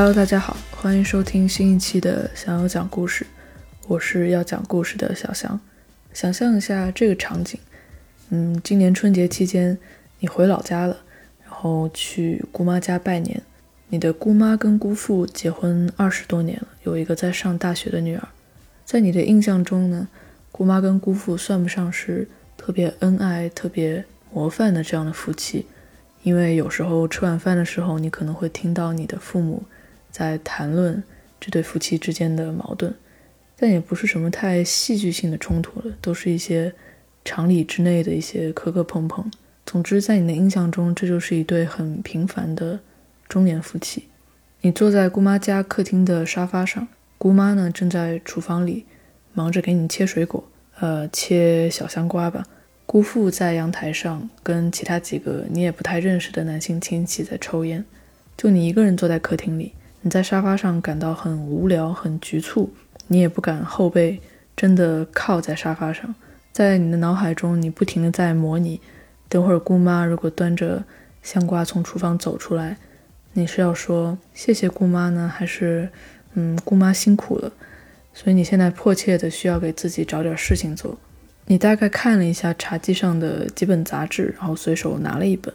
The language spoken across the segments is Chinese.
Hello，大家好，欢迎收听新一期的想要讲故事，我是要讲故事的小翔。想象一下这个场景，嗯，今年春节期间你回老家了，然后去姑妈家拜年。你的姑妈跟姑父结婚二十多年了，有一个在上大学的女儿。在你的印象中呢，姑妈跟姑父算不上是特别恩爱、特别模范的这样的夫妻，因为有时候吃晚饭的时候，你可能会听到你的父母在谈论这对夫妻之间的矛盾，但也不是什么太戏剧性的冲突了，都是一些常理之内的一些磕磕碰碰。总之，在你的印象中，这就是一对很平凡的。中年夫妻，你坐在姑妈家客厅的沙发上，姑妈呢正在厨房里忙着给你切水果，呃，切小香瓜吧。姑父在阳台上跟其他几个你也不太认识的男性亲戚在抽烟，就你一个人坐在客厅里。你在沙发上感到很无聊、很局促，你也不敢后背真的靠在沙发上。在你的脑海中，你不停的在模拟，等会儿姑妈如果端着香瓜从厨房走出来。你是要说谢谢姑妈呢，还是嗯姑妈辛苦了？所以你现在迫切的需要给自己找点事情做。你大概看了一下茶几上的几本杂志，然后随手拿了一本，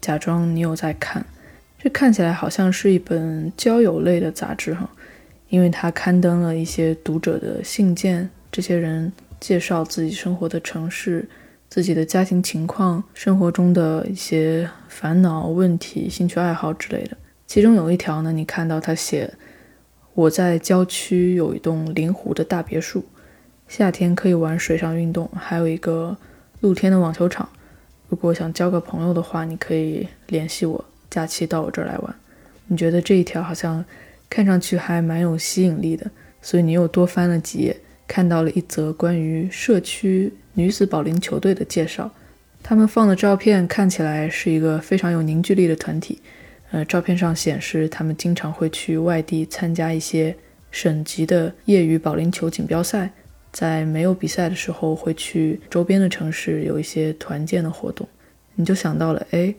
假装你有在看。这看起来好像是一本交友类的杂志哈，因为它刊登了一些读者的信件，这些人介绍自己生活的城市。自己的家庭情况、生活中的一些烦恼、问题、兴趣爱好之类的。其中有一条呢，你看到他写：“我在郊区有一栋临湖的大别墅，夏天可以玩水上运动，还有一个露天的网球场。如果想交个朋友的话，你可以联系我，假期到我这儿来玩。”你觉得这一条好像看上去还蛮有吸引力的，所以你又多翻了几页，看到了一则关于社区。女子保龄球队的介绍，他们放的照片看起来是一个非常有凝聚力的团体。呃，照片上显示他们经常会去外地参加一些省级的业余保龄球锦标赛，在没有比赛的时候会去周边的城市有一些团建的活动。你就想到了，哎，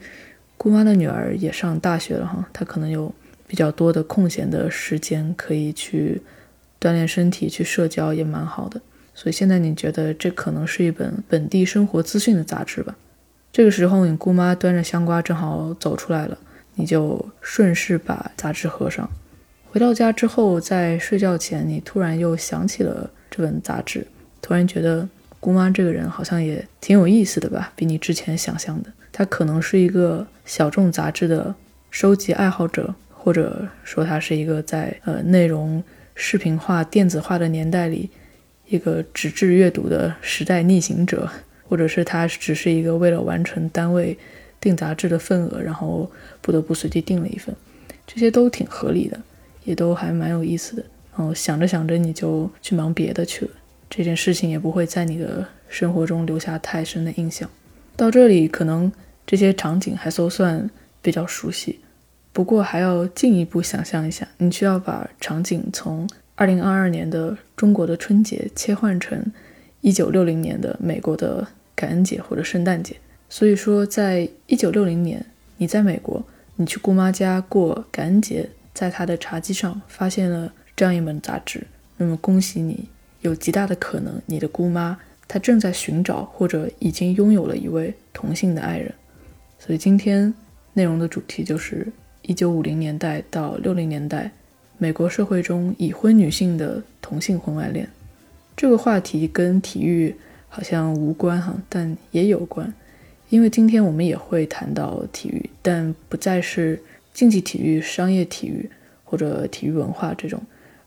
姑妈的女儿也上大学了哈，她可能有比较多的空闲的时间可以去锻炼身体、去社交，也蛮好的。所以现在你觉得这可能是一本本地生活资讯的杂志吧？这个时候你姑妈端着香瓜正好走出来了，你就顺势把杂志合上。回到家之后，在睡觉前，你突然又想起了这本杂志，突然觉得姑妈这个人好像也挺有意思的吧？比你之前想象的，她可能是一个小众杂志的收集爱好者，或者说他是一个在呃内容视频化、电子化的年代里。一个纸质阅读的时代逆行者，或者是他只是一个为了完成单位订杂志的份额，然后不得不随机订了一份，这些都挺合理的，也都还蛮有意思的。然后想着想着，你就去忙别的去了，这件事情也不会在你的生活中留下太深的印象。到这里，可能这些场景还都算比较熟悉，不过还要进一步想象一下，你需要把场景从。二零二二年的中国的春节切换成一九六零年的美国的感恩节或者圣诞节，所以说在一九六零年，你在美国，你去姑妈家过感恩节，在她的茶几上发现了这样一本杂志，那么恭喜你，有极大的可能你的姑妈她正在寻找或者已经拥有了一位同性的爱人，所以今天内容的主题就是一九五零年代到六零年代。美国社会中已婚女性的同性婚外恋，这个话题跟体育好像无关哈，但也有关，因为今天我们也会谈到体育，但不再是竞技体育、商业体育或者体育文化这种，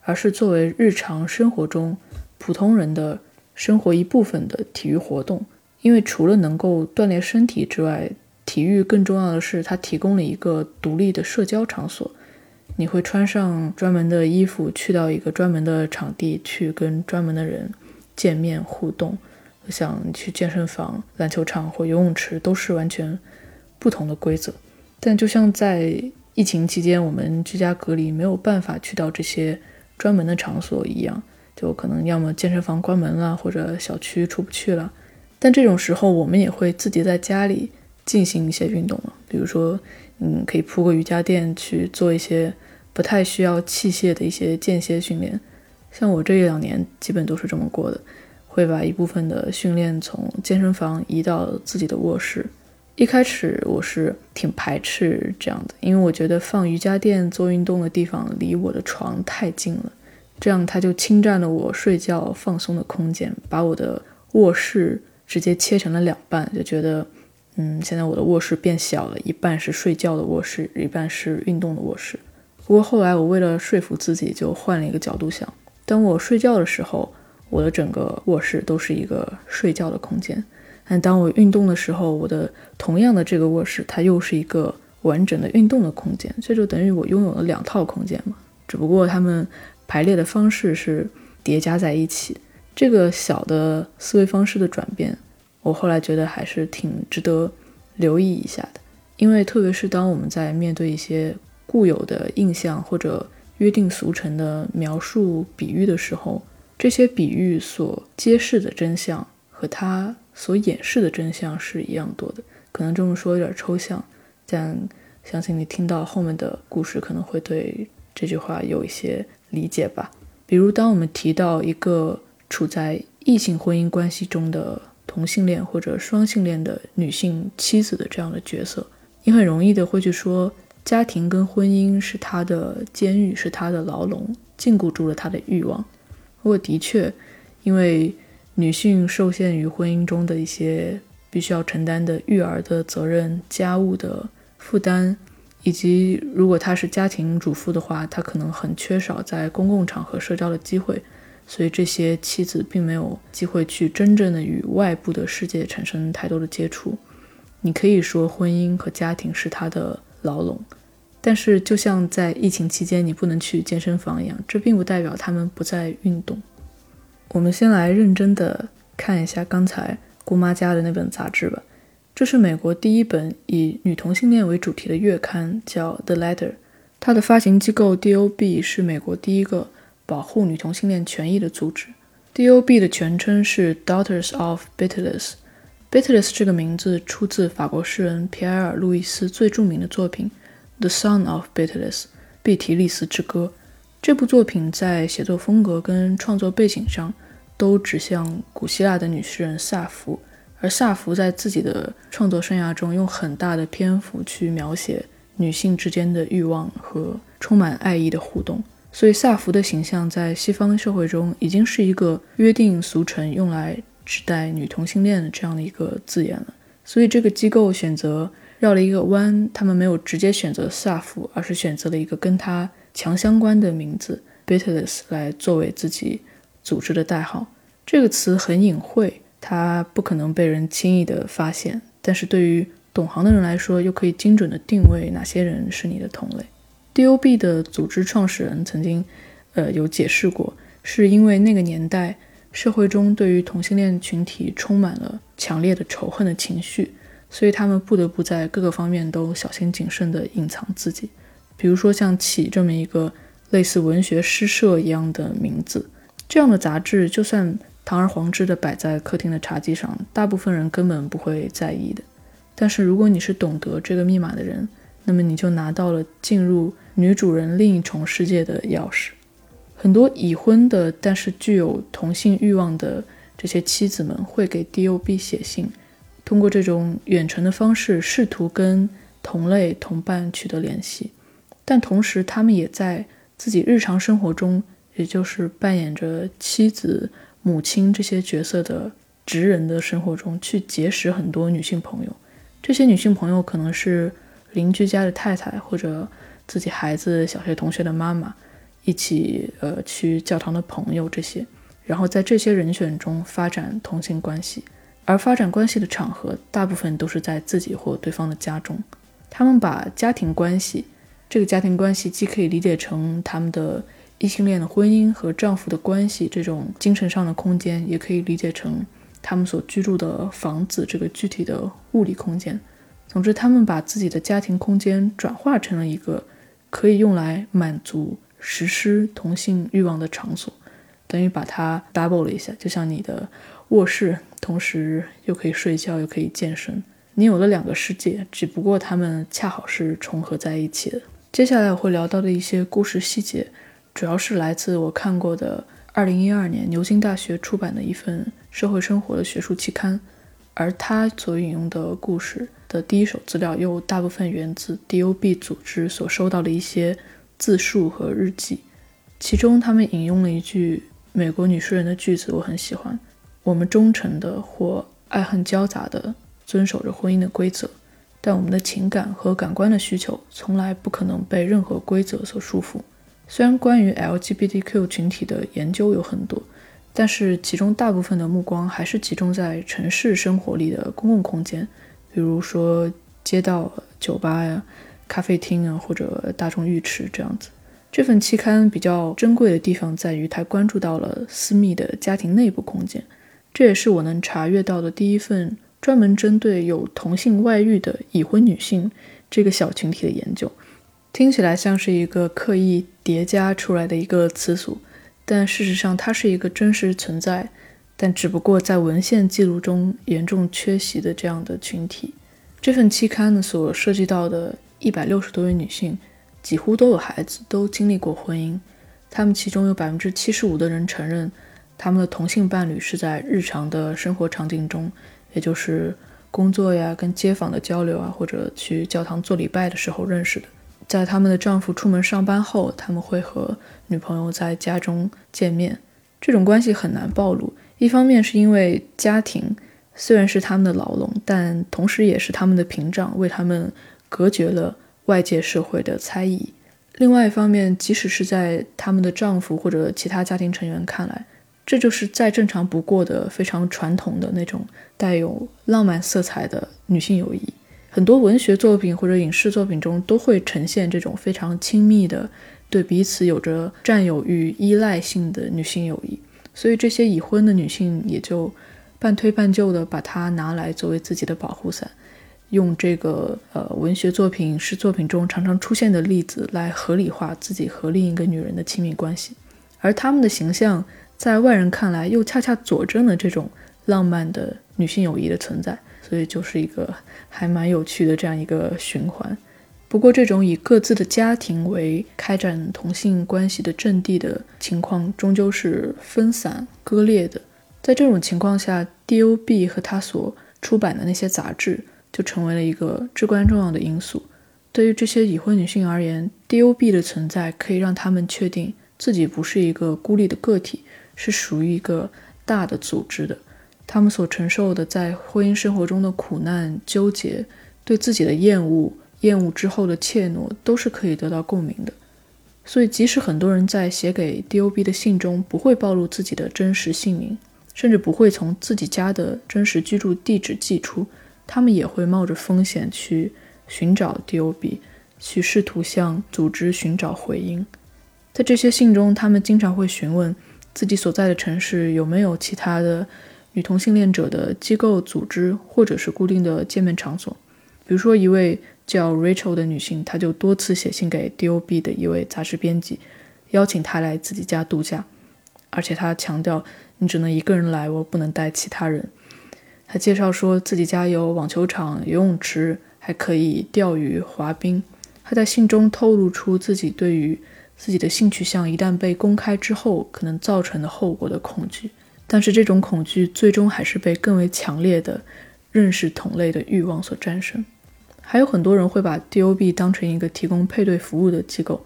而是作为日常生活中普通人的生活一部分的体育活动。因为除了能够锻炼身体之外，体育更重要的是它提供了一个独立的社交场所。你会穿上专门的衣服，去到一个专门的场地，去跟专门的人见面互动。像去健身房、篮球场或游泳池，都是完全不同的规则。但就像在疫情期间，我们居家隔离，没有办法去到这些专门的场所一样，就可能要么健身房关门了，或者小区出不去了。但这种时候，我们也会自己在家里进行一些运动了，比如说，嗯，可以铺个瑜伽垫去做一些。不太需要器械的一些间歇训练。像我这一两年基本都是这么过的，会把一部分的训练从健身房移到自己的卧室。一开始我是挺排斥这样的，因为我觉得放瑜伽垫做运动的地方离我的床太近了，这样它就侵占了我睡觉放松的空间，把我的卧室直接切成了两半，就觉得，嗯，现在我的卧室变小了，一半是睡觉的卧室，一半是运动的卧室。不过后来我为了说服自己，就换了一个角度想，当我睡觉的时候，我的整个卧室都是一个睡觉的空间。但当我运动的时候，我的同样的这个卧室，它又是一个完整的运动的空间，这就等于我拥有了两套空间嘛。只不过它们排列的方式是叠加在一起。这个小的思维方式的转变，我后来觉得还是挺值得留意一下的。因为特别是当我们在面对一些固有的印象或者约定俗成的描述、比喻的时候，这些比喻所揭示的真相和它。所掩饰的真相是一样多的，可能这么说有点抽象，但相信你听到后面的故事，可能会对这句话有一些理解吧。比如，当我们提到一个处在异性婚姻关系中的同性恋或者双性恋的女性妻子的这样的角色，你很容易的会去说，家庭跟婚姻是她的监狱，是她的牢笼，禁锢住了她的欲望。不过，的确，因为。女性受限于婚姻中的一些必须要承担的育儿的责任、家务的负担，以及如果她是家庭主妇的话，她可能很缺少在公共场合社交的机会，所以这些妻子并没有机会去真正的与外部的世界产生太多的接触。你可以说婚姻和家庭是她的牢笼，但是就像在疫情期间你不能去健身房一样，这并不代表他们不再运动。我们先来认真的看一下刚才姑妈家的那本杂志吧。这是美国第一本以女同性恋为主题的月刊，叫《The Letter》。它的发行机构 D.O.B 是美国第一个保护女同性恋权益的组织。D.O.B 的全称是 Daughters of Beatles。Beatles 这个名字出自法国诗人皮埃尔·路易斯最著名的作品《The Son of Beatles》（贝提利斯之歌）。这部作品在写作风格跟创作背景上都指向古希腊的女诗人萨福，而萨福在自己的创作生涯中用很大的篇幅去描写女性之间的欲望和充满爱意的互动，所以萨福的形象在西方社会中已经是一个约定俗成用来指代女同性恋的这样的一个字眼了。所以这个机构选择绕了一个弯，他们没有直接选择萨福，而是选择了一个跟他。强相关的名字 Beatles 来作为自己组织的代号，这个词很隐晦，它不可能被人轻易的发现。但是对于懂行的人来说，又可以精准的定位哪些人是你的同类。D.O.B 的组织创始人曾经，呃，有解释过，是因为那个年代社会中对于同性恋群体充满了强烈的仇恨的情绪，所以他们不得不在各个方面都小心谨慎地隐藏自己。比如说像起这么一个类似文学诗社一样的名字，这样的杂志就算堂而皇之的摆在客厅的茶几上，大部分人根本不会在意的。但是如果你是懂得这个密码的人，那么你就拿到了进入女主人另一重世界的钥匙。很多已婚的但是具有同性欲望的这些妻子们会给 D.O.B 写信，通过这种远程的方式试图跟同类同伴取得联系。但同时，他们也在自己日常生活中，也就是扮演着妻子、母亲这些角色的直人的生活中，去结识很多女性朋友。这些女性朋友可能是邻居家的太太，或者自己孩子小学同学的妈妈，一起呃去教堂的朋友这些。然后在这些人选中发展同性关系，而发展关系的场合大部分都是在自己或对方的家中。他们把家庭关系。这个家庭关系既可以理解成他们的异性恋的婚姻和丈夫的关系这种精神上的空间，也可以理解成他们所居住的房子这个具体的物理空间。总之，他们把自己的家庭空间转化成了一个可以用来满足实施同性欲望的场所，等于把它 double 了一下，就像你的卧室，同时又可以睡觉又可以健身，你有了两个世界，只不过他们恰好是重合在一起的。接下来我会聊到的一些故事细节，主要是来自我看过的2012年牛津大学出版的一份社会生活的学术期刊，而他所引用的故事的第一手资料又大部分源自 DOB 组织所收到的一些自述和日记，其中他们引用了一句美国女诗人的句子，我很喜欢：“我们忠诚的或爱恨交杂的遵守着婚姻的规则。”但我们的情感和感官的需求从来不可能被任何规则所束缚。虽然关于 LGBTQ 群体的研究有很多，但是其中大部分的目光还是集中在城市生活里的公共空间，比如说街道、酒吧呀、咖啡厅啊，或者大众浴池这样子。这份期刊比较珍贵的地方在于，它关注到了私密的家庭内部空间，这也是我能查阅到的第一份。专门针对有同性外遇的已婚女性这个小群体的研究，听起来像是一个刻意叠加出来的一个词组，但事实上它是一个真实存在，但只不过在文献记录中严重缺席的这样的群体。这份期刊呢所涉及到的一百六十多位女性，几乎都有孩子，都经历过婚姻。她们其中有百分之七十五的人承认，他们的同性伴侣是在日常的生活场景中。也就是工作呀、跟街坊的交流啊，或者去教堂做礼拜的时候认识的。在他们的丈夫出门上班后，他们会和女朋友在家中见面。这种关系很难暴露，一方面是因为家庭虽然是他们的牢笼，但同时也是他们的屏障，为他们隔绝了外界社会的猜疑。另外一方面，即使是在他们的丈夫或者其他家庭成员看来，这就是再正常不过的非常传统的那种带有浪漫色彩的女性友谊。很多文学作品或者影视作品中都会呈现这种非常亲密的、对彼此有着占有欲、依赖性的女性友谊。所以这些已婚的女性也就半推半就的把它拿来作为自己的保护伞，用这个呃文学作品、影视作品中常常出现的例子来合理化自己和另一个女人的亲密关系，而他们的形象。在外人看来，又恰恰佐证了这种浪漫的女性友谊的存在，所以就是一个还蛮有趣的这样一个循环。不过，这种以各自的家庭为开展同性关系的阵地的情况，终究是分散割裂的。在这种情况下，D.O.B 和他所出版的那些杂志就成为了一个至关重要的因素。对于这些已婚女性而言，D.O.B 的存在可以让他们确定自己不是一个孤立的个体。是属于一个大的组织的，他们所承受的在婚姻生活中的苦难、纠结，对自己的厌恶、厌恶之后的怯懦，都是可以得到共鸣的。所以，即使很多人在写给 D.O.B 的信中不会暴露自己的真实姓名，甚至不会从自己家的真实居住地址寄出，他们也会冒着风险去寻找 D.O.B，去试图向组织寻找回音。在这些信中，他们经常会询问。自己所在的城市有没有其他的女同性恋者的机构、组织，或者是固定的见面场所？比如说，一位叫 Rachel 的女性，她就多次写信给 D.O.B 的一位杂志编辑，邀请他来自己家度假，而且她强调：“你只能一个人来，我不能带其他人。”她介绍说自己家有网球场、游泳池，还可以钓鱼、滑冰。她在信中透露出自己对于。自己的性取向一旦被公开之后，可能造成的后果的恐惧，但是这种恐惧最终还是被更为强烈的认识同类的欲望所战胜。还有很多人会把 D.O.B 当成一个提供配对服务的机构，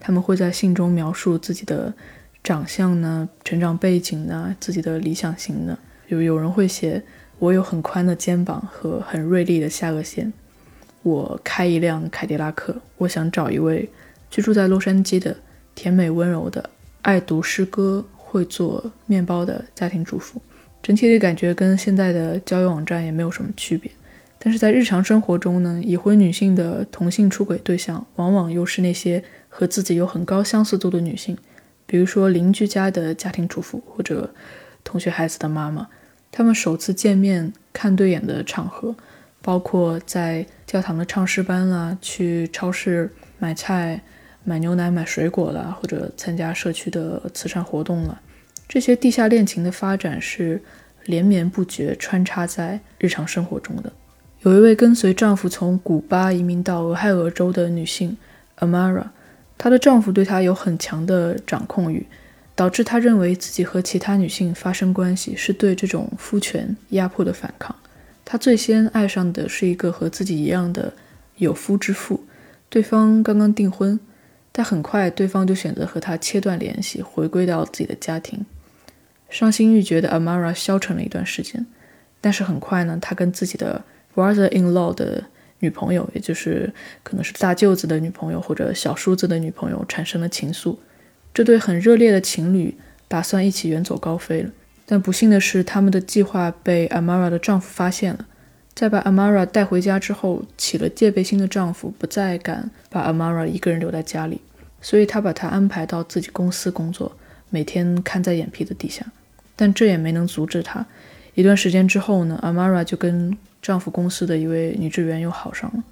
他们会在信中描述自己的长相呢、成长背景呢、自己的理想型呢。有有人会写：“我有很宽的肩膀和很锐利的下颚线，我开一辆凯迪拉克，我想找一位。”居住在洛杉矶的甜美温柔的、爱读诗歌、会做面包的家庭主妇，整体的感觉跟现在的交友网站也没有什么区别。但是在日常生活中呢，已婚女性的同性出轨对象往往又是那些和自己有很高相似度的女性，比如说邻居家的家庭主妇或者同学孩子的妈妈。他们首次见面看对眼的场合，包括在教堂的唱诗班啦，去超市买菜。买牛奶、买水果了，或者参加社区的慈善活动了，这些地下恋情的发展是连绵不绝，穿插在日常生活中的。有一位跟随丈夫从古巴移民到俄亥俄州的女性 Amara。她的丈夫对她有很强的掌控欲，导致她认为自己和其他女性发生关系是对这种夫权压迫的反抗。她最先爱上的是一个和自己一样的有夫之妇，对方刚刚订婚，但很快对方就选择和他切断联系，回归到自己的家庭。伤心欲绝的 Amara 消沉了一段时间，但是很快呢，他跟自己的 brother-in-law 的女朋友，也就是可能是大舅子的女朋友或者小叔子的女朋友产生了情愫。这对很热烈的情侣打算一起远走高飞了。但不幸的是，他们的计划被 Amara 的丈夫发现了。在把 Amara 带回家之后，起了戒备心的丈夫不再敢把 Amara 一个人留在家里，所以他把她安排到自己公司工作，每天看在眼皮子底下。但这也没能阻止她。一段时间之后呢，Amara 就跟丈夫公司的一位女职员又好上了。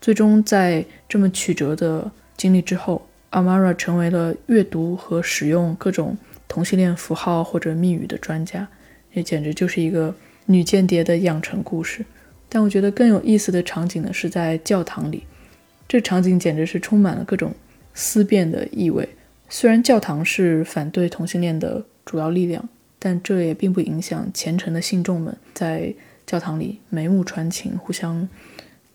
最终，在这么曲折的经历之后，Amara 成为了阅读和使用各种。同性恋符号或者密语的专家，这简直就是一个女间谍的养成故事。但我觉得更有意思的场景呢，是在教堂里。这场景简直是充满了各种思辨的意味。虽然教堂是反对同性恋的主要力量，但这也并不影响虔诚的信众们在教堂里眉目传情，互相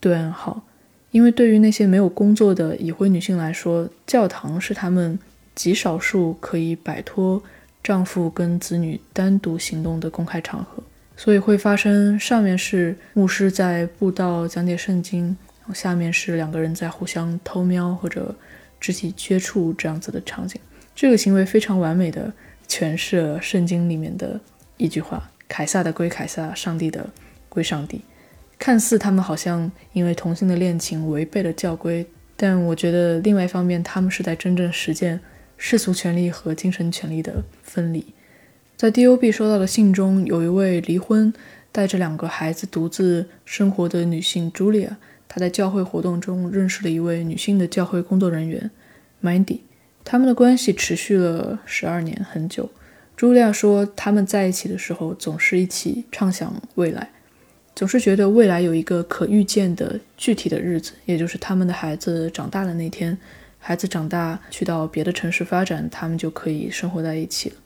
对暗号。因为对于那些没有工作的已婚女性来说，教堂是她们。极少数可以摆脱丈夫跟子女单独行动的公开场合，所以会发生上面是牧师在布道讲解圣经，然后下面是两个人在互相偷瞄或者肢体接触这样子的场景。这个行为非常完美的诠释了圣经里面的一句话：“凯撒的归凯撒，上帝的归上帝。”看似他们好像因为同性的恋情违背了教规，但我觉得另外一方面，他们是在真正实践。世俗权利和精神权利的分离，在 D.O.B 收到的信中，有一位离婚、带着两个孩子独自生活的女性 Julia，她在教会活动中认识了一位女性的教会工作人员 Mandy，他们的关系持续了十二年，很久。Julia 说，他们在一起的时候总是一起畅想未来，总是觉得未来有一个可预见的具体的日子，也就是他们的孩子长大的那天。孩子长大去到别的城市发展，他们就可以生活在一起了。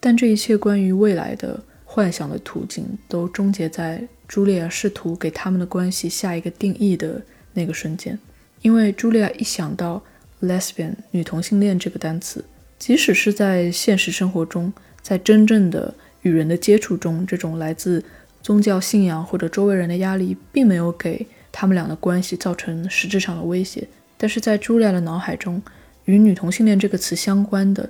但这一切关于未来的幻想的途径，都终结在茱莉亚试图给他们的关系下一个定义的那个瞬间。因为茱莉亚一想到 “lesbian” 女同性恋这个单词，即使是在现实生活中，在真正的与人的接触中，这种来自宗教信仰或者周围人的压力，并没有给他们俩的关系造成实质上的威胁。但是在茱莉亚的脑海中，与女同性恋这个词相关的，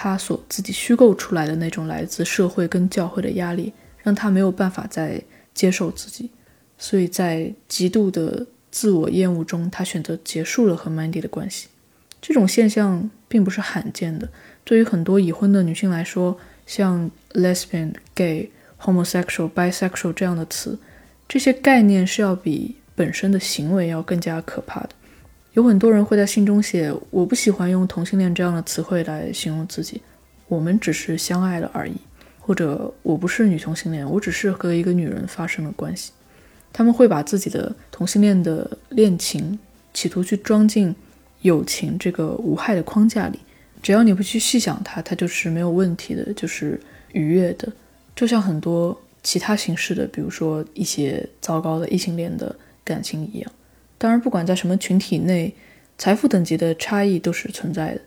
他所自己虚构出来的那种来自社会跟教会的压力，让他没有办法再接受自己，所以在极度的自我厌恶中，他选择结束了和 Mandy 的关系。这种现象并不是罕见的，对于很多已婚的女性来说，像 lesbian、gay、homosexual、bisexual 这样的词，这些概念是要比本身的行为要更加可怕的。有很多人会在信中写：“我不喜欢用同性恋这样的词汇来形容自己，我们只是相爱了而已。”或者“我不是女同性恋，我只是和一个女人发生了关系。”他们会把自己的同性恋的恋情企图去装进友情这个无害的框架里，只要你不去细想它，它就是没有问题的，就是愉悦的，就像很多其他形式的，比如说一些糟糕的异性恋的感情一样。当然，不管在什么群体内，财富等级的差异都是存在的。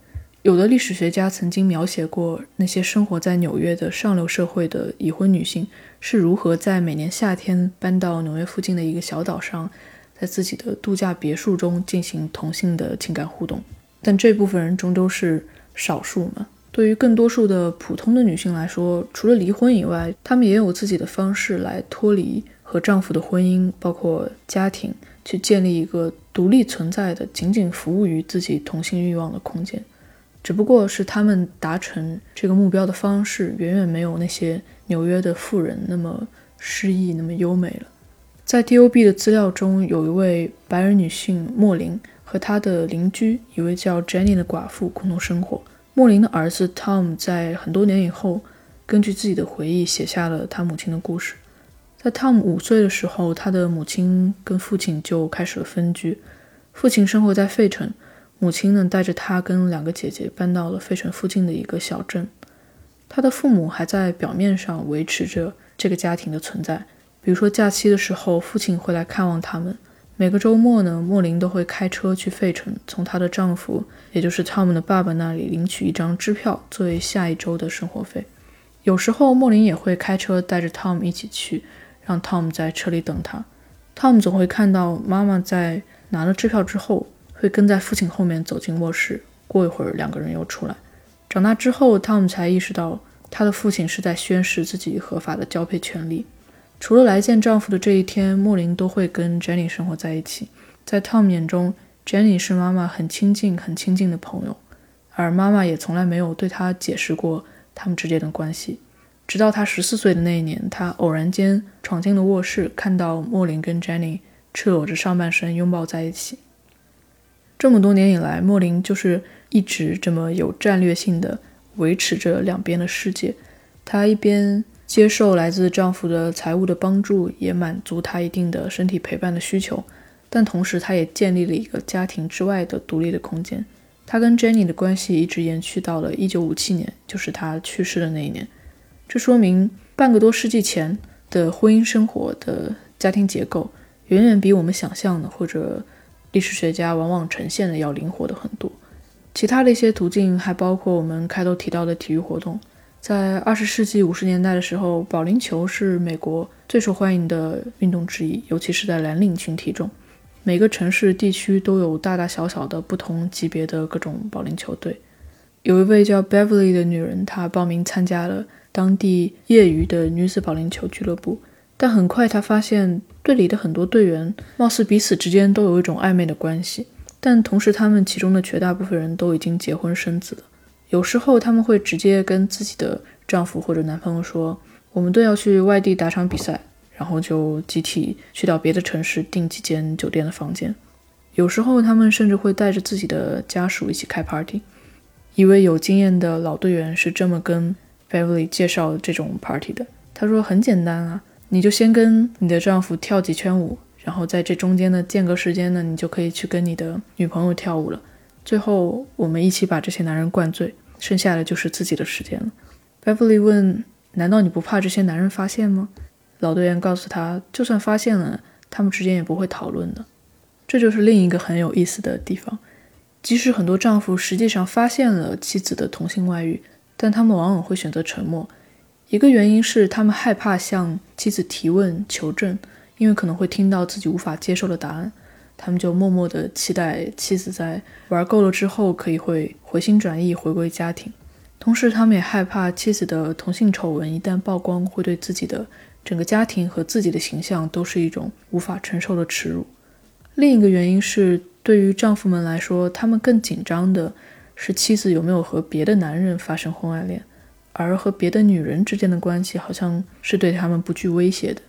有的历史学家曾经描写过那些生活在纽约的上流社会的已婚女性是如何在每年夏天搬到纽约附近的一个小岛上，在自己的度假别墅中进行同性的情感互动。但这部分人终究是少数嘛。对于更多数的普通的女性来说，除了离婚以外，她们也有自己的方式来脱离和丈夫的婚姻，包括家庭。去建立一个独立存在的、仅仅服务于自己同性欲望的空间，只不过是他们达成这个目标的方式远远没有那些纽约的富人那么诗意、那么优美了。在 D.O.B 的资料中，有一位白人女性莫林和她的邻居一位叫 Jenny 的寡妇共同生活。莫林的儿子 Tom 在很多年以后，根据自己的回忆写下了他母亲的故事。在汤姆五岁的时候，他的母亲跟父亲就开始了分居。父亲生活在费城，母亲呢带着他跟两个姐姐搬到了费城附近的一个小镇。他的父母还在表面上维持着这个家庭的存在，比如说假期的时候，父亲会来看望他们。每个周末呢，莫林都会开车去费城，从她的丈夫，也就是 Tom 的爸爸那里领取一张支票，作为下一周的生活费。有时候莫林也会开车带着 Tom 一起去，让 Tom 在车里等他。Tom 总会看到妈妈在拿了支票之后，会跟在父亲后面走进卧室。过一会儿，两个人又出来。长大之后，Tom 才意识到他的父亲是在宣示自己合法的交配权利。除了来见丈夫的这一天，莫林都会跟 Jenny 生活在一起。在 Tom 眼中，Jenny 是妈妈很亲近、很亲近的朋友，而妈妈也从来没有对他解释过他们之间的关系。直到他十四岁的那一年，他偶然间闯进了卧室，看到莫林跟 Jenny 赤裸着上半身拥抱在一起。这么多年以来，莫林就是一直这么有战略性的维持着两边的世界。她一边。接受来自丈夫的财务的帮助，也满足她一定的身体陪伴的需求，但同时她也建立了一个家庭之外的独立的空间。她跟 Jenny 的关系一直延续到了1957年，就是她去世的那一年。这说明半个多世纪前的婚姻生活的家庭结构，远远比我们想象的或者历史学家往往呈现的要灵活的很多。其他的一些途径还包括我们开头提到的体育活动。在二十世纪五十年代的时候，保龄球是美国最受欢迎的运动之一，尤其是在蓝领群体中。每个城市地区都有大大小小的不同级别的各种保龄球队。有一位叫 Beverly 的女人，她报名参加了当地业余的女子保龄球俱乐部，但很快她发现队里的很多队员貌似彼此之间都有一种暧昧的关系，但同时他们其中的绝大部分人都已经结婚生子了。有时候他们会直接跟自己的丈夫或者男朋友说：“我们队要去外地打场比赛。”然后就集体去到别的城市订几间酒店的房间。有时候他们甚至会带着自己的家属一起开 party。一位有经验的老队员是这么跟 Beverly 介绍这种 party 的：“他说很简单啊，你就先跟你的丈夫跳几圈舞，然后在这中间的间隔时间呢，你就可以去跟你的女朋友跳舞了。最后我们一起把这些男人灌醉。”剩下的就是自己的时间了。Beverly 问：“难道你不怕这些男人发现吗？”老队员告诉他：“就算发现了，他们之间也不会讨论的。”这就是另一个很有意思的地方。即使很多丈夫实际上发现了妻子的同性外遇，但他们往往会选择沉默。一个原因是他们害怕向妻子提问求证，因为可能会听到自己无法接受的答案。他们就默默地期待妻子在玩够了之后，可以会回心转意，回归家庭。同时，他们也害怕妻子的同性丑闻一旦曝光，会对自己的整个家庭和自己的形象都是一种无法承受的耻辱。另一个原因是，对于丈夫们来说，他们更紧张的是妻子有没有和别的男人发生婚外恋，而和别的女人之间的关系好像是对他们不具威胁的。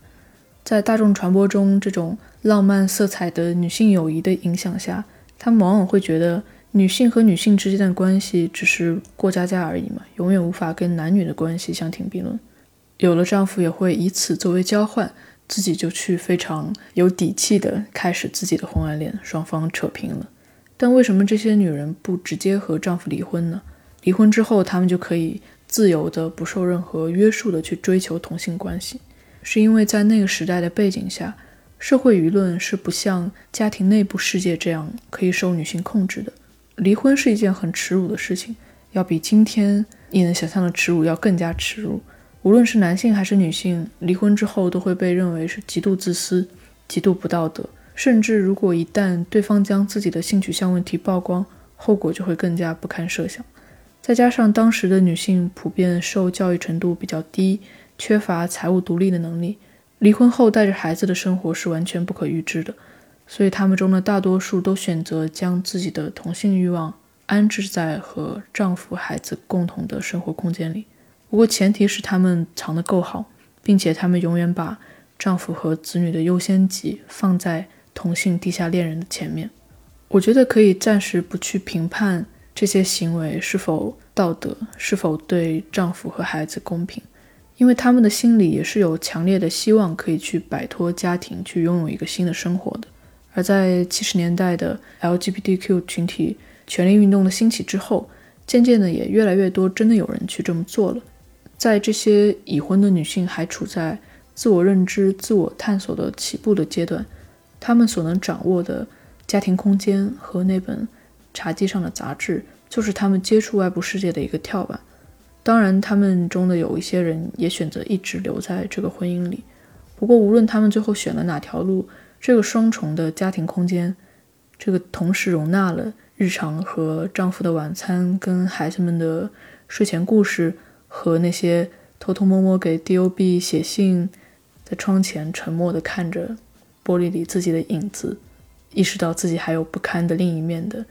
在大众传播中，这种浪漫色彩的女性友谊的影响下，他们往往会觉得女性和女性之间的关系只是过家家而已嘛，永远无法跟男女的关系相提并论。有了丈夫，也会以此作为交换，自己就去非常有底气的开始自己的婚外恋，双方扯平了。但为什么这些女人不直接和丈夫离婚呢？离婚之后，她们就可以自由的、不受任何约束的去追求同性关系。是因为在那个时代的背景下，社会舆论是不像家庭内部世界这样可以受女性控制的。离婚是一件很耻辱的事情，要比今天你能想象的耻辱要更加耻辱。无论是男性还是女性，离婚之后都会被认为是极度自私、极度不道德，甚至如果一旦对方将自己的性取向问题曝光，后果就会更加不堪设想。再加上当时的女性普遍受教育程度比较低。缺乏财务独立的能力，离婚后带着孩子的生活是完全不可预知的，所以他们中的大多数都选择将自己的同性欲望安置在和丈夫、孩子共同的生活空间里。不过前提是他们藏得够好，并且他们永远把丈夫和子女的优先级放在同性地下恋人的前面。我觉得可以暂时不去评判这些行为是否道德，是否对丈夫和孩子公平。因为他们的心里也是有强烈的希望，可以去摆脱家庭，去拥有一个新的生活的。而在七十年代的 LGBTQ 群体权力运动的兴起之后，渐渐的也越来越多真的有人去这么做了。在这些已婚的女性还处在自我认知、自我探索的起步的阶段，他们所能掌握的家庭空间和那本茶几上的杂志，就是他们接触外部世界的一个跳板。当然，他们中的有一些人也选择一直留在这个婚姻里。不过，无论他们最后选了哪条路，这个双重的家庭空间，这个同时容纳了日常和丈夫的晚餐、跟孩子们的睡前故事，和那些偷偷摸摸给 D.O.B 写信，在窗前沉默地看着玻璃里自己的影子，意识到自己还有不堪的另一面的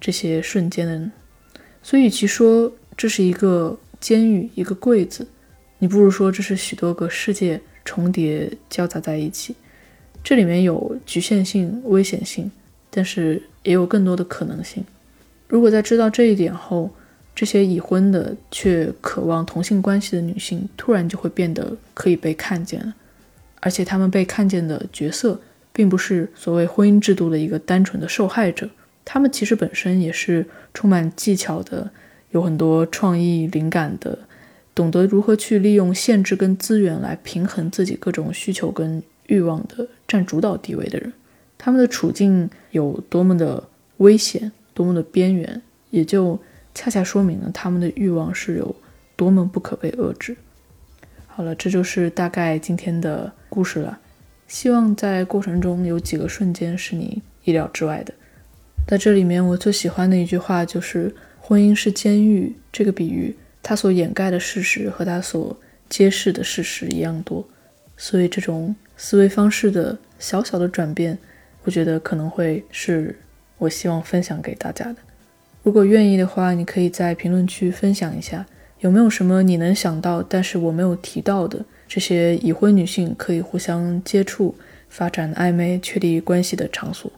这些瞬间的，所以，与其说这是一个。监狱一个柜子，你不如说这是许多个世界重叠交杂在一起，这里面有局限性、危险性，但是也有更多的可能性。如果在知道这一点后，这些已婚的却渴望同性关系的女性，突然就会变得可以被看见了，而且他们被看见的角色，并不是所谓婚姻制度的一个单纯的受害者，他们其实本身也是充满技巧的。有很多创意灵感的，懂得如何去利用限制跟资源来平衡自己各种需求跟欲望的占主导地位的人，他们的处境有多么的危险，多么的边缘，也就恰恰说明了他们的欲望是有多么不可被遏制。好了，这就是大概今天的故事了。希望在过程中有几个瞬间是你意料之外的。在这里面，我最喜欢的一句话就是。婚姻是监狱，这个比喻，它所掩盖的事实和它所揭示的事实一样多，所以这种思维方式的小小的转变，我觉得可能会是我希望分享给大家的。如果愿意的话，你可以在评论区分享一下，有没有什么你能想到但是我没有提到的这些已婚女性可以互相接触、发展暧昧、确立关系的场所。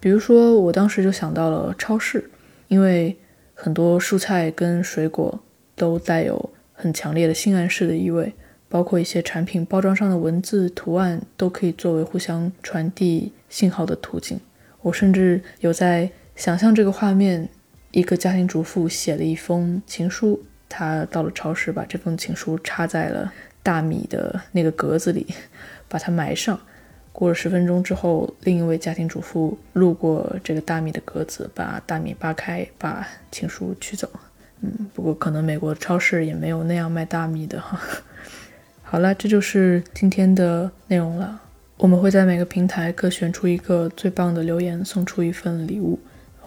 比如说，我当时就想到了超市，因为。很多蔬菜跟水果都带有很强烈的性暗示的意味，包括一些产品包装上的文字图案都可以作为互相传递信号的途径。我甚至有在想象这个画面：一个家庭主妇写了一封情书，他到了超市，把这封情书插在了大米的那个格子里，把它埋上。过了十分钟之后，另一位家庭主妇路过这个大米的格子，把大米扒开，把情书取走。嗯，不过可能美国超市也没有那样卖大米的哈。好了，这就是今天的内容了。我们会在每个平台各选出一个最棒的留言，送出一份礼物。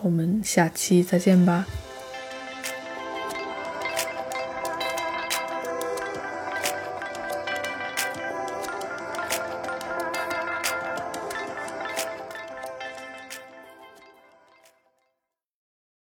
我们下期再见吧。